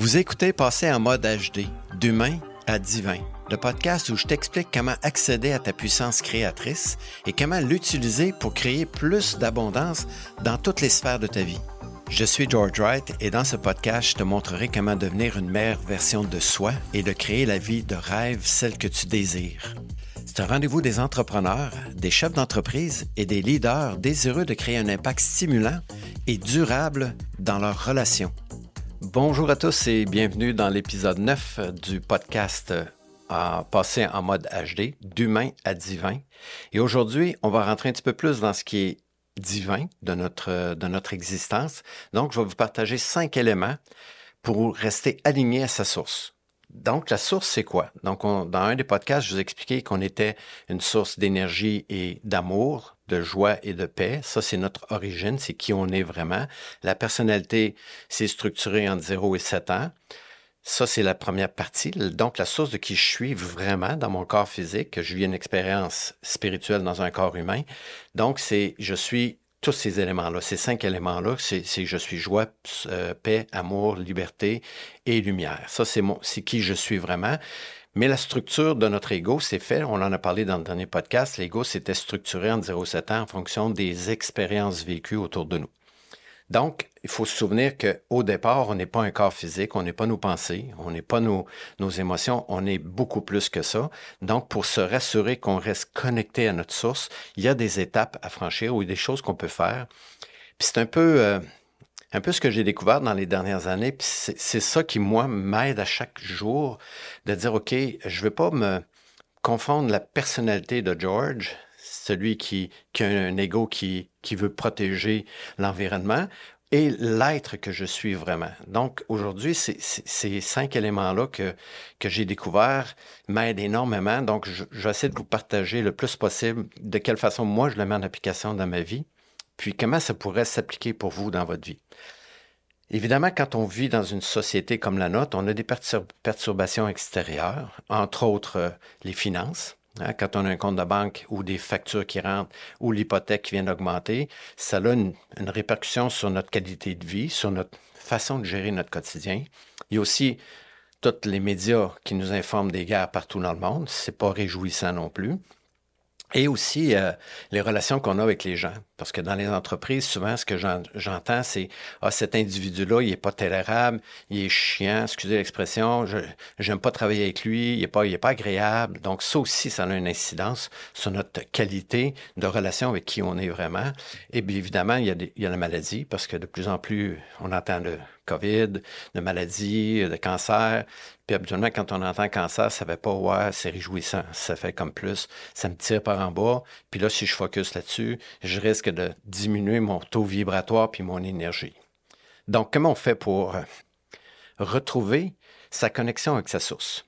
Vous écoutez Passer en mode HD, d'humain à divin, le podcast où je t'explique comment accéder à ta puissance créatrice et comment l'utiliser pour créer plus d'abondance dans toutes les sphères de ta vie. Je suis George Wright et dans ce podcast, je te montrerai comment devenir une meilleure version de soi et de créer la vie de rêve, celle que tu désires. C'est un rendez-vous des entrepreneurs, des chefs d'entreprise et des leaders désireux de créer un impact stimulant et durable dans leurs relations. Bonjour à tous et bienvenue dans l'épisode 9 du podcast à passer en mode HD, d'humain à divin. Et aujourd'hui, on va rentrer un petit peu plus dans ce qui est divin de notre, de notre existence. Donc, je vais vous partager cinq éléments pour rester aligné à sa source. Donc, la source, c'est quoi? Donc, dans un des podcasts, je vous expliquais qu'on était une source d'énergie et d'amour, de joie et de paix. Ça, c'est notre origine, c'est qui on est vraiment. La personnalité, c'est structuré entre 0 et 7 ans. Ça, c'est la première partie. Donc, la source de qui je suis vraiment dans mon corps physique, que je vis une expérience spirituelle dans un corps humain. Donc, c'est je suis tous ces éléments-là, ces cinq éléments-là, c'est je suis joie, euh, paix, amour, liberté et lumière. Ça, c'est qui je suis vraiment. Mais la structure de notre ego, c'est fait. On en a parlé dans le dernier podcast. L'ego, c'était structuré en 0,7 ans en fonction des expériences vécues autour de nous. Donc, il faut se souvenir qu'au départ, on n'est pas un corps physique, on n'est pas nos pensées, on n'est pas nos, nos, émotions, on est beaucoup plus que ça. Donc, pour se rassurer qu'on reste connecté à notre source, il y a des étapes à franchir ou des choses qu'on peut faire. Puis c'est un peu, euh, un peu ce que j'ai découvert dans les dernières années. Puis c'est ça qui, moi, m'aide à chaque jour de dire, OK, je ne vais pas me confondre la personnalité de George, celui qui, qui a un ego qui, veut protéger l'environnement, et l'être que je suis vraiment. Donc aujourd'hui, ces cinq éléments-là que, que j'ai découverts m'aident énormément. Donc je, je, de vous partager le plus possible de quelle façon moi je le mets en application dans ma vie, puis comment ça pourrait s'appliquer pour vous dans votre vie? Évidemment, quand on vit dans une société comme la nôtre, on a des perturbations extérieures, entre autres euh, les finances. Hein, quand on a un compte de banque ou des factures qui rentrent ou l'hypothèque qui vient d'augmenter, ça a une, répercussion sur notre qualité de vie, sur notre façon de gérer notre quotidien. Il y a aussi tous les médias qui nous informent des guerres partout dans le monde. C'est pas réjouissant non plus. Et aussi euh, les relations qu'on a avec les gens. Parce que dans les entreprises, souvent, ce que j'entends, c'est Ah, cet individu-là, il est pas tolérable, il est chiant, excusez l'expression, je n'aime pas travailler avec lui, il est pas, pas agréable. Donc, ça aussi, ça a une incidence sur notre qualité de relation avec qui on est vraiment. Et bien évidemment, il y a, des, il y a la maladie, parce que de plus en plus, on entend le COVID, de maladies, de cancer. Puis habituellement, quand on entend cancer, ça fait pas ouais, c'est réjouissant. Ça fait comme plus, ça me tire par en bas. Puis là, si je focus là-dessus, je risque de diminuer mon taux vibratoire puis mon énergie. Donc, comment on fait pour euh, retrouver sa connexion avec sa source?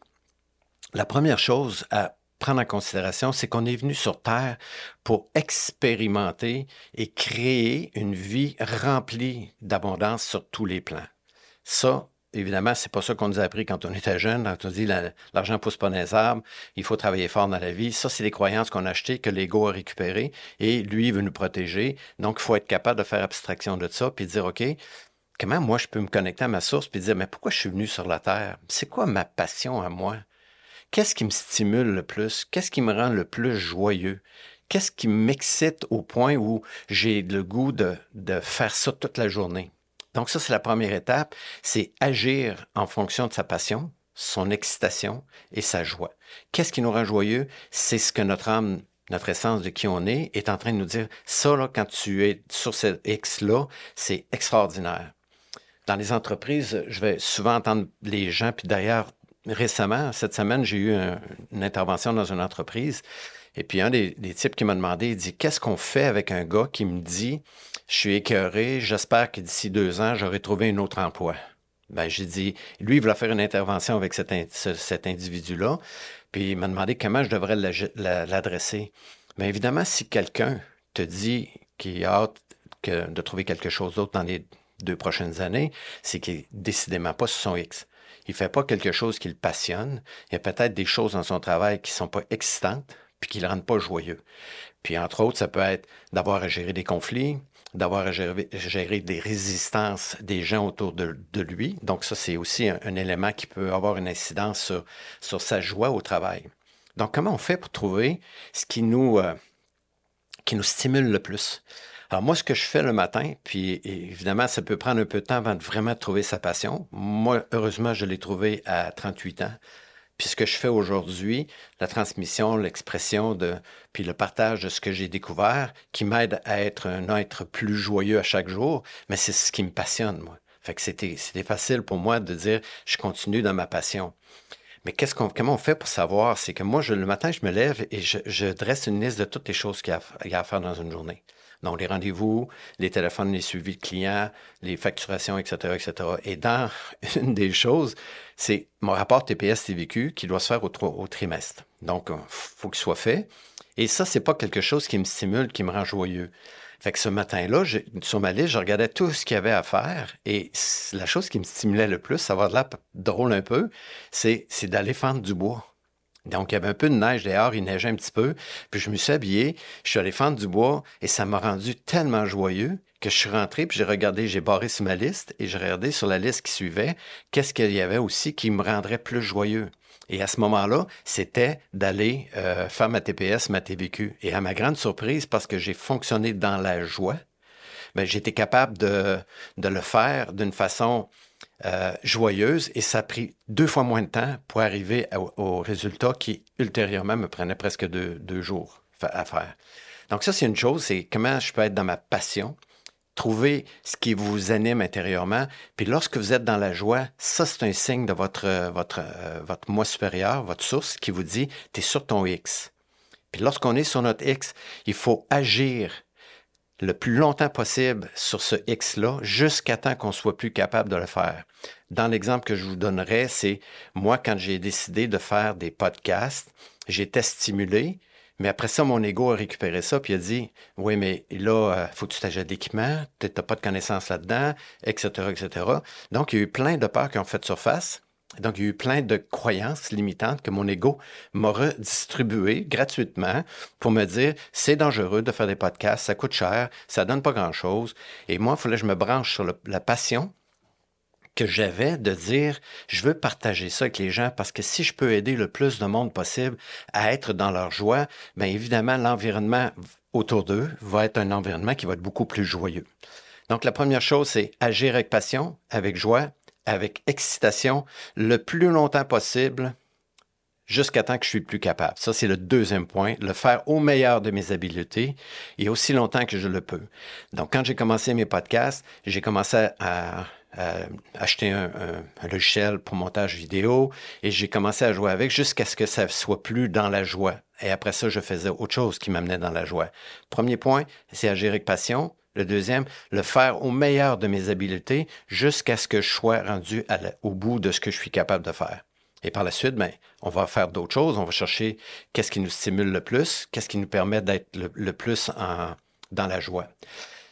La première chose à prendre en considération, c'est qu'on est venu sur Terre pour expérimenter et créer une vie remplie d'abondance sur tous les plans. Ça, évidemment, c'est pas ça qu'on nous a appris quand on était jeune, quand on dit l'argent pousse pas les arbres, il faut travailler fort dans la vie. Ça, c'est des croyances qu'on a achetées, que l'ego a récupérées, et lui, il veut nous protéger. Donc, il faut être capable de faire abstraction de ça, puis dire, OK, comment moi je peux me connecter à ma source, puis dire, mais pourquoi je suis venu sur la Terre? C'est quoi ma passion à moi? Qu'est-ce qui me stimule le plus? Qu'est-ce qui me rend le plus joyeux? Qu'est-ce qui m'excite au point où j'ai le goût de faire ça toute la journée? Donc ça, c'est la première étape, c'est agir en fonction de sa passion, son excitation et sa joie. Qu'est-ce qui nous rend joyeux? C'est ce que notre âme, notre essence de qui on est, est en train de nous dire. Ça, là, quand tu es sur ce X-là, c'est extraordinaire. Dans les entreprises, je vais souvent entendre les gens, puis d'ailleurs, récemment, cette semaine, j'ai eu une intervention dans une entreprise. Et puis un des, types qui m'a demandé, il dit Qu'est-ce qu'on fait avec un gars qui me dit Je suis écœuré, j'espère que d'ici deux ans, j'aurai trouvé un autre emploi. Ben, j'ai dit, lui, il voulait faire une intervention avec cet, individu-là. Puis il m'a demandé comment je devrais l'adresser. Bien évidemment, si quelqu'un te dit qu'il a hâte de trouver quelque chose d'autre dans les deux prochaines années, c'est qu'il n'est décidément pas sur son X il fait pas quelque chose qui le passionne. Il y a peut-être des choses dans son travail qui sont pas excitantes, puis qui le rendent pas joyeux. Puis entre autres, ça peut être d'avoir à gérer des conflits, d'avoir à gérer, des résistances des gens autour de, lui. Donc ça, c'est aussi un, élément qui peut avoir une incidence sur, sa joie au travail. Donc comment on fait pour trouver ce qui nous, euh, qui nous stimule le plus? Alors moi, ce que je fais le matin, puis évidemment, ça peut prendre un peu de temps avant de vraiment trouver sa passion. Moi, heureusement, je l'ai trouvé à 38 ans. Puis ce que je fais aujourd'hui, la transmission, l'expression de, puis le partage de ce que j'ai découvert, qui m'aide à être un être plus joyeux à chaque jour, mais c'est ce qui me passionne, moi. Fait que c'était, facile pour moi de dire, je continue dans ma passion. Mais qu'est-ce qu'on, comment on fait pour savoir? C'est que moi, le matin, je me lève et je, dresse une liste de toutes les choses qu'il y a à faire dans une journée. Donc, les rendez-vous, les téléphones, les suivis de clients, les facturations, etc., etc. Et dans une des choses, c'est mon rapport TPS-TVQ qui doit se faire au, trimestre. Donc, il euh, faut qu'il soit fait. Et ça, c'est pas quelque chose qui me stimule, qui me rend joyeux. Fait que ce matin-là, sur ma liste, je regardais tout ce qu'il y avait à faire. Et la chose qui me stimulait le plus, ça va de là drôle un peu, c'est d'aller fendre du bois. Donc, il y avait un peu de neige dehors, il neigeait un petit peu. Puis je me suis habillé, je suis allé fendre du bois et ça m'a rendu tellement joyeux que je suis rentré puis j'ai regardé, j'ai barré sur ma liste et j'ai regardé sur la liste qui suivait qu'est-ce qu'il y avait aussi qui me rendrait plus joyeux. Et à ce moment-là, c'était d'aller euh, faire ma TPS, ma TVQ. Et à ma grande surprise, parce que j'ai fonctionné dans la joie, ben, j'étais capable de, de le faire d'une façon euh, joyeuse et ça a pris deux fois moins de temps pour arriver au, résultat qui ultérieurement me prenait presque deux, jours à faire. Donc ça, c'est une chose, c'est comment je peux être dans ma passion, trouver ce qui vous anime intérieurement. Puis lorsque vous êtes dans la joie, ça, c'est un signe de votre, votre, euh, votre moi supérieur, votre source qui vous dit, tu es sur ton X. Puis lorsqu'on est sur notre X, il faut agir le plus longtemps possible sur ce X-là jusqu'à temps qu'on soit plus capable de le faire. Dans l'exemple que je vous donnerai, c'est moi, quand j'ai décidé de faire des podcasts, j'étais stimulé, mais après ça, mon ego a récupéré ça, puis a dit Oui, mais là, il euh, faut que tu t'achètes d'équipement, tu n'as pas de connaissances là-dedans, etc., etc. Donc, il y a eu plein de peurs qui ont fait surface. Donc, il y a eu plein de croyances limitantes que mon ego m'a redistribué gratuitement pour me dire c'est dangereux de faire des podcasts, ça coûte cher, ça donne pas grand-chose. Et moi, il fallait que je me branche sur la passion que j'avais de dire je veux partager ça avec les gens parce que si je peux aider le plus de monde possible à être dans leur joie, bien évidemment, l'environnement autour d'eux va être un environnement qui va être beaucoup plus joyeux. Donc, la première chose, c'est agir avec passion, avec joie, avec excitation le plus longtemps possible jusqu'à temps que je suis plus capable. Ça, c'est le deuxième point, le faire au meilleur de mes habiletés et aussi longtemps que je le peux. Donc, quand j'ai commencé mes podcasts, j'ai commencé à, acheter un, logiciel pour montage vidéo et j'ai commencé à jouer avec jusqu'à ce que ça soit plus dans la joie. Et après ça, je faisais autre chose qui m'amenait dans la joie. Premier point, c'est agir avec passion. Le deuxième, le faire au meilleur de mes habiletés jusqu'à ce que je sois rendu au bout de ce que je suis capable de faire. Et par la suite, ben, on va faire d'autres choses. On va chercher qu'est-ce qui nous stimule le plus, qu'est-ce qui nous permet d'être le, plus dans la joie.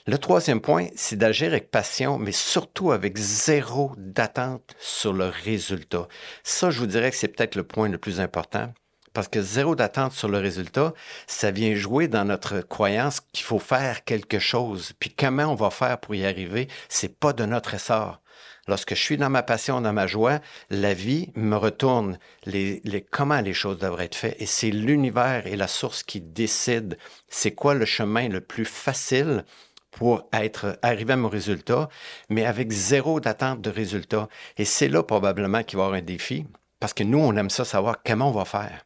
Le troisième point, c'est d'agir avec passion, mais surtout avec zéro d'attente sur le résultat. Ça, je vous dirais que c'est peut-être le point le plus important. Parce que zéro d'attente sur le résultat, ça vient jouer dans notre croyance qu'il faut faire quelque chose. Puis comment on va faire pour y arriver, c'est pas de notre essor. Lorsque je suis dans ma passion, dans ma joie, la vie me retourne les, les, comment les choses devraient être faites? Et c'est l'univers et la source qui décide c'est quoi le chemin le plus facile pour être arrivé à mon résultat, mais avec zéro d'attente de résultat. Et c'est là probablement qu'il va y avoir un défi, parce que nous, on aime ça savoir comment on va faire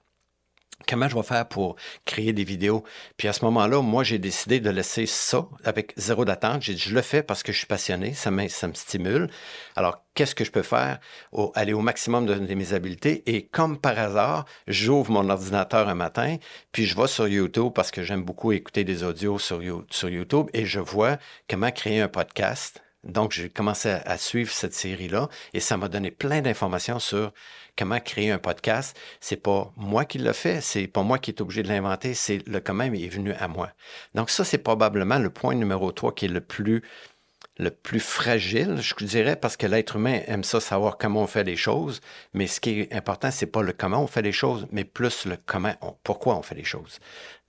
comment je vais faire pour créer des vidéos. Puis à ce moment-là, moi, j'ai décidé de laisser ça avec zéro d'attente. J'ai dit, je le fais parce que je suis passionné, ça me, ça me stimule. Alors, qu'est-ce que je peux faire? aller au maximum de, mes habiletés? Et comme par hasard, j'ouvre mon ordinateur un matin, puis je vais sur YouTube parce que j'aime beaucoup écouter des audios sur YouTube et je vois comment créer un podcast donc, j'ai commencé à, suivre cette série-là et ça m'a donné plein d'informations sur comment créer un podcast. C'est pas moi qui l'ai fait, c'est pas moi qui est obligé de l'inventer, c'est le comment il est venu à moi. Donc, ça, c'est probablement le point numéro 3 qui est le plus le plus fragile, je dirais, parce que l'être humain aime ça savoir comment on fait les choses, mais ce qui est important, c'est pas le comment on fait les choses, mais plus le comment, pourquoi on fait les choses.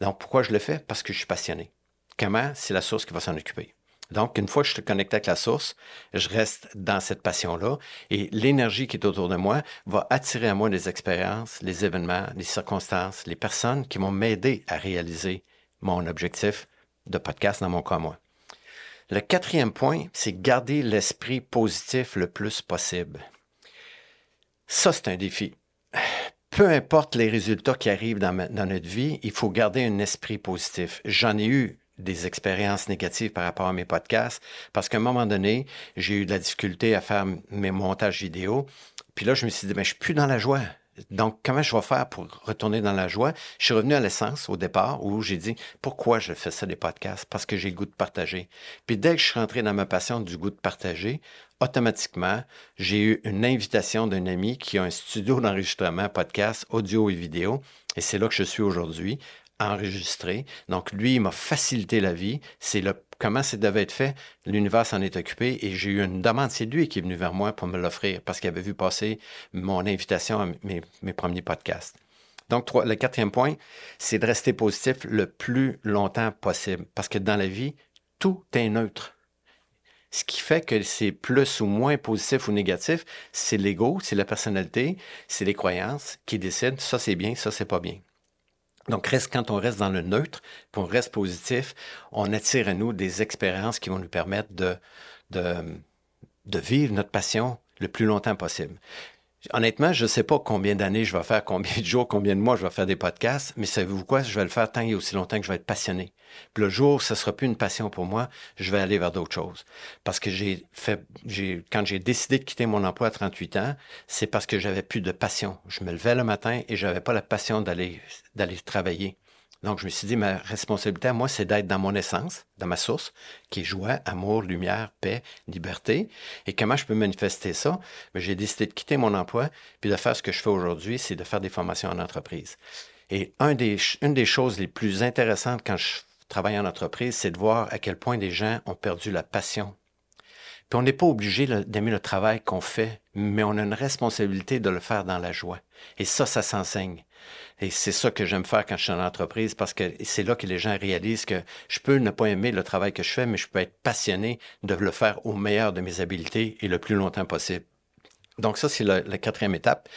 Donc, pourquoi je le fais? Parce que je suis passionné. Comment, c'est la source qui va s'en occuper. Donc, une fois que je suis connecté avec la source, je reste dans cette passion-là et l'énergie qui est autour de moi va attirer à moi les expériences, les événements, les circonstances, les personnes qui vont m'aider à réaliser mon objectif de podcast dans mon cas moi. Le quatrième point, c'est garder l'esprit positif le plus possible. Ça, c'est un défi. Peu importe les résultats qui arrivent dans, dans notre vie, il faut garder un esprit positif. J'en ai eu des expériences négatives par rapport à mes podcasts parce qu'à un moment donné, j'ai eu de la difficulté à faire mes montages vidéo. Puis là, je me suis dit, mais je suis plus dans la joie. Donc, comment je vais faire pour retourner dans la joie? Je suis revenu à l'essence au départ où j'ai dit pourquoi je fais ça des podcasts? Parce que j'ai le goût de partager. Puis dès que je suis rentré dans ma passion du goût de partager, automatiquement, j'ai eu une invitation d'un ami qui a un studio d'enregistrement podcast, audio et vidéo. Et c'est là que je suis aujourd'hui enregistré. Donc, lui, il m'a facilité la vie. C'est le comment ça devait être fait? L'univers s'en est occupé et j'ai eu une demande. C'est lui qui est venu vers moi pour me l'offrir parce qu'il avait vu passer mon invitation à mes, mes premiers podcasts. Donc, le quatrième point, c'est de rester positif le plus longtemps possible parce que dans la vie, tout est neutre. Ce qui fait que c'est plus ou moins positif ou négatif, c'est l'ego, c'est la personnalité, c'est les croyances qui décident ça c'est bien, ça c'est pas bien. Donc, quand on reste dans le neutre, puis on reste positif, on attire à nous des expériences qui vont nous permettre de vivre notre passion le plus longtemps possible. Honnêtement, je ne sais pas combien d'années je vais faire, combien de jours, combien de mois je vais faire des podcasts, mais savez-vous quoi? Je vais le faire tant et aussi longtemps que je vais être passionné. Puis le jour où ce sera plus une passion pour moi, je vais aller vers d'autres choses. Parce que j'ai fait, j'ai, quand j'ai décidé de quitter mon emploi à 38 ans, c'est parce que j'avais plus de passion. Je me levais le matin et j'avais pas la passion d'aller travailler. Donc, je me suis dit, ma responsabilité à moi, c'est d'être dans mon essence, dans ma source, qui est joie, amour, lumière, paix, liberté. Et comment je peux manifester ça? Mais j'ai décidé de quitter mon emploi, puis de faire ce que je fais aujourd'hui, c'est de faire des formations en entreprise. Et une des choses les plus intéressantes quand je travaille en entreprise, c'est de voir à quel point des gens ont perdu la passion. Puis on n'est pas obligé d'aimer le travail qu'on fait, mais on a une responsabilité de le faire dans la joie. Et ça, ça s'enseigne. Et c'est ça que j'aime faire quand je suis en entreprise parce que c'est là que les gens réalisent que je peux ne pas aimer le travail que je fais, mais je peux être passionné de le faire au meilleur de mes habiletés et le plus longtemps possible. Donc ça, c'est la, quatrième étape.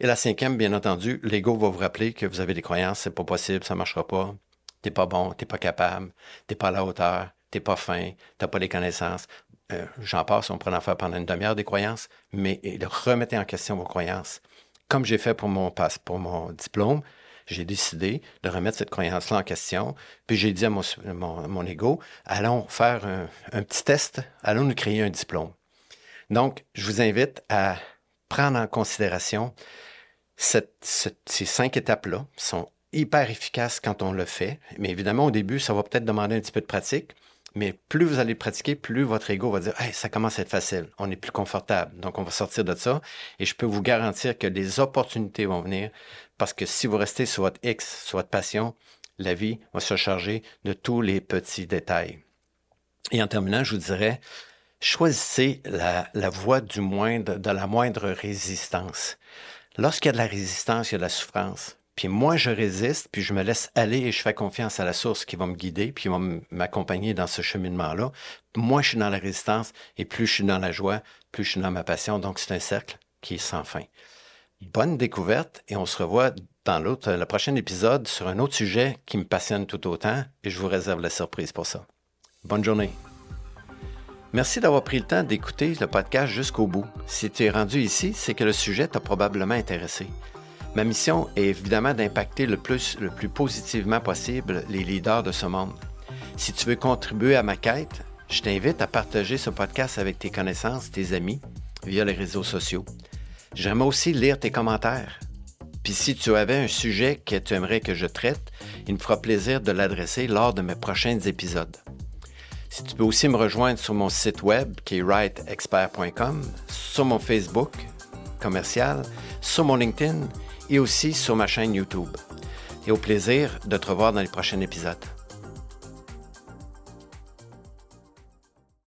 Et la cinquième, bien entendu, l'ego va vous rappeler que vous avez des croyances, c'est pas possible, ça marchera pas, t'es pas bon, t'es pas capable, t'es pas à la hauteur, t'es pas fin, t'as pas les connaissances. Euh, j'en passe, on pourrait en faire pendant une demi-heure des croyances, mais remettez en question vos croyances comme j'ai fait pour mon, mon diplôme, j'ai décidé de remettre cette croyance-là en question. Puis j'ai dit à mon, mon, ego, allons faire un, petit test, allons nous créer un diplôme. Donc, je vous invite à prendre en considération ces cinq étapes-là. sont hyper efficaces quand on le fait. Mais évidemment, au début, ça va peut-être demander un petit peu de pratique. Mais plus vous allez pratiquer, plus votre ego va dire hey, ça commence à être facile, on est plus confortable. Donc, on va sortir de ça. Et je peux vous garantir que des opportunités vont venir parce que si vous restez sur votre X, sur votre passion, la vie va se charger de tous les petits détails. Et en terminant, je vous dirais choisissez la, la voie du moindre, de la moindre résistance. Lorsqu'il y a de la résistance, il y a de la souffrance. Puis moi, je résiste, puis je me laisse aller et je fais confiance à la source qui va me guider, puis qui va m'accompagner dans ce cheminement-là. Moi, je suis dans la résistance et plus je suis dans la joie, plus je suis dans ma passion. Donc, c'est un cercle qui est sans fin. Bonne découverte et on se revoit dans l'autre, le prochain épisode sur un autre sujet qui me passionne tout autant et je vous réserve la surprise pour ça. Bonne journée. Merci d'avoir pris le temps d'écouter le podcast jusqu'au bout. Si tu es rendu ici, c'est que le sujet t'a probablement intéressé. Ma mission est évidemment d'impacter le plus, le plus positivement possible les leaders de ce monde. Si tu veux contribuer à ma quête, je t'invite à partager ce podcast avec tes connaissances, tes amis, via les réseaux sociaux. J'aimerais aussi lire tes commentaires. Puis si tu avais un sujet que tu aimerais que je traite, il me fera plaisir de l'adresser lors de mes prochains épisodes. Si tu peux aussi me rejoindre sur mon site web qui est writeexpert.com, sur mon Facebook commercial, sur mon LinkedIn et aussi sur ma chaîne YouTube. Et au plaisir de te revoir dans les prochains épisodes.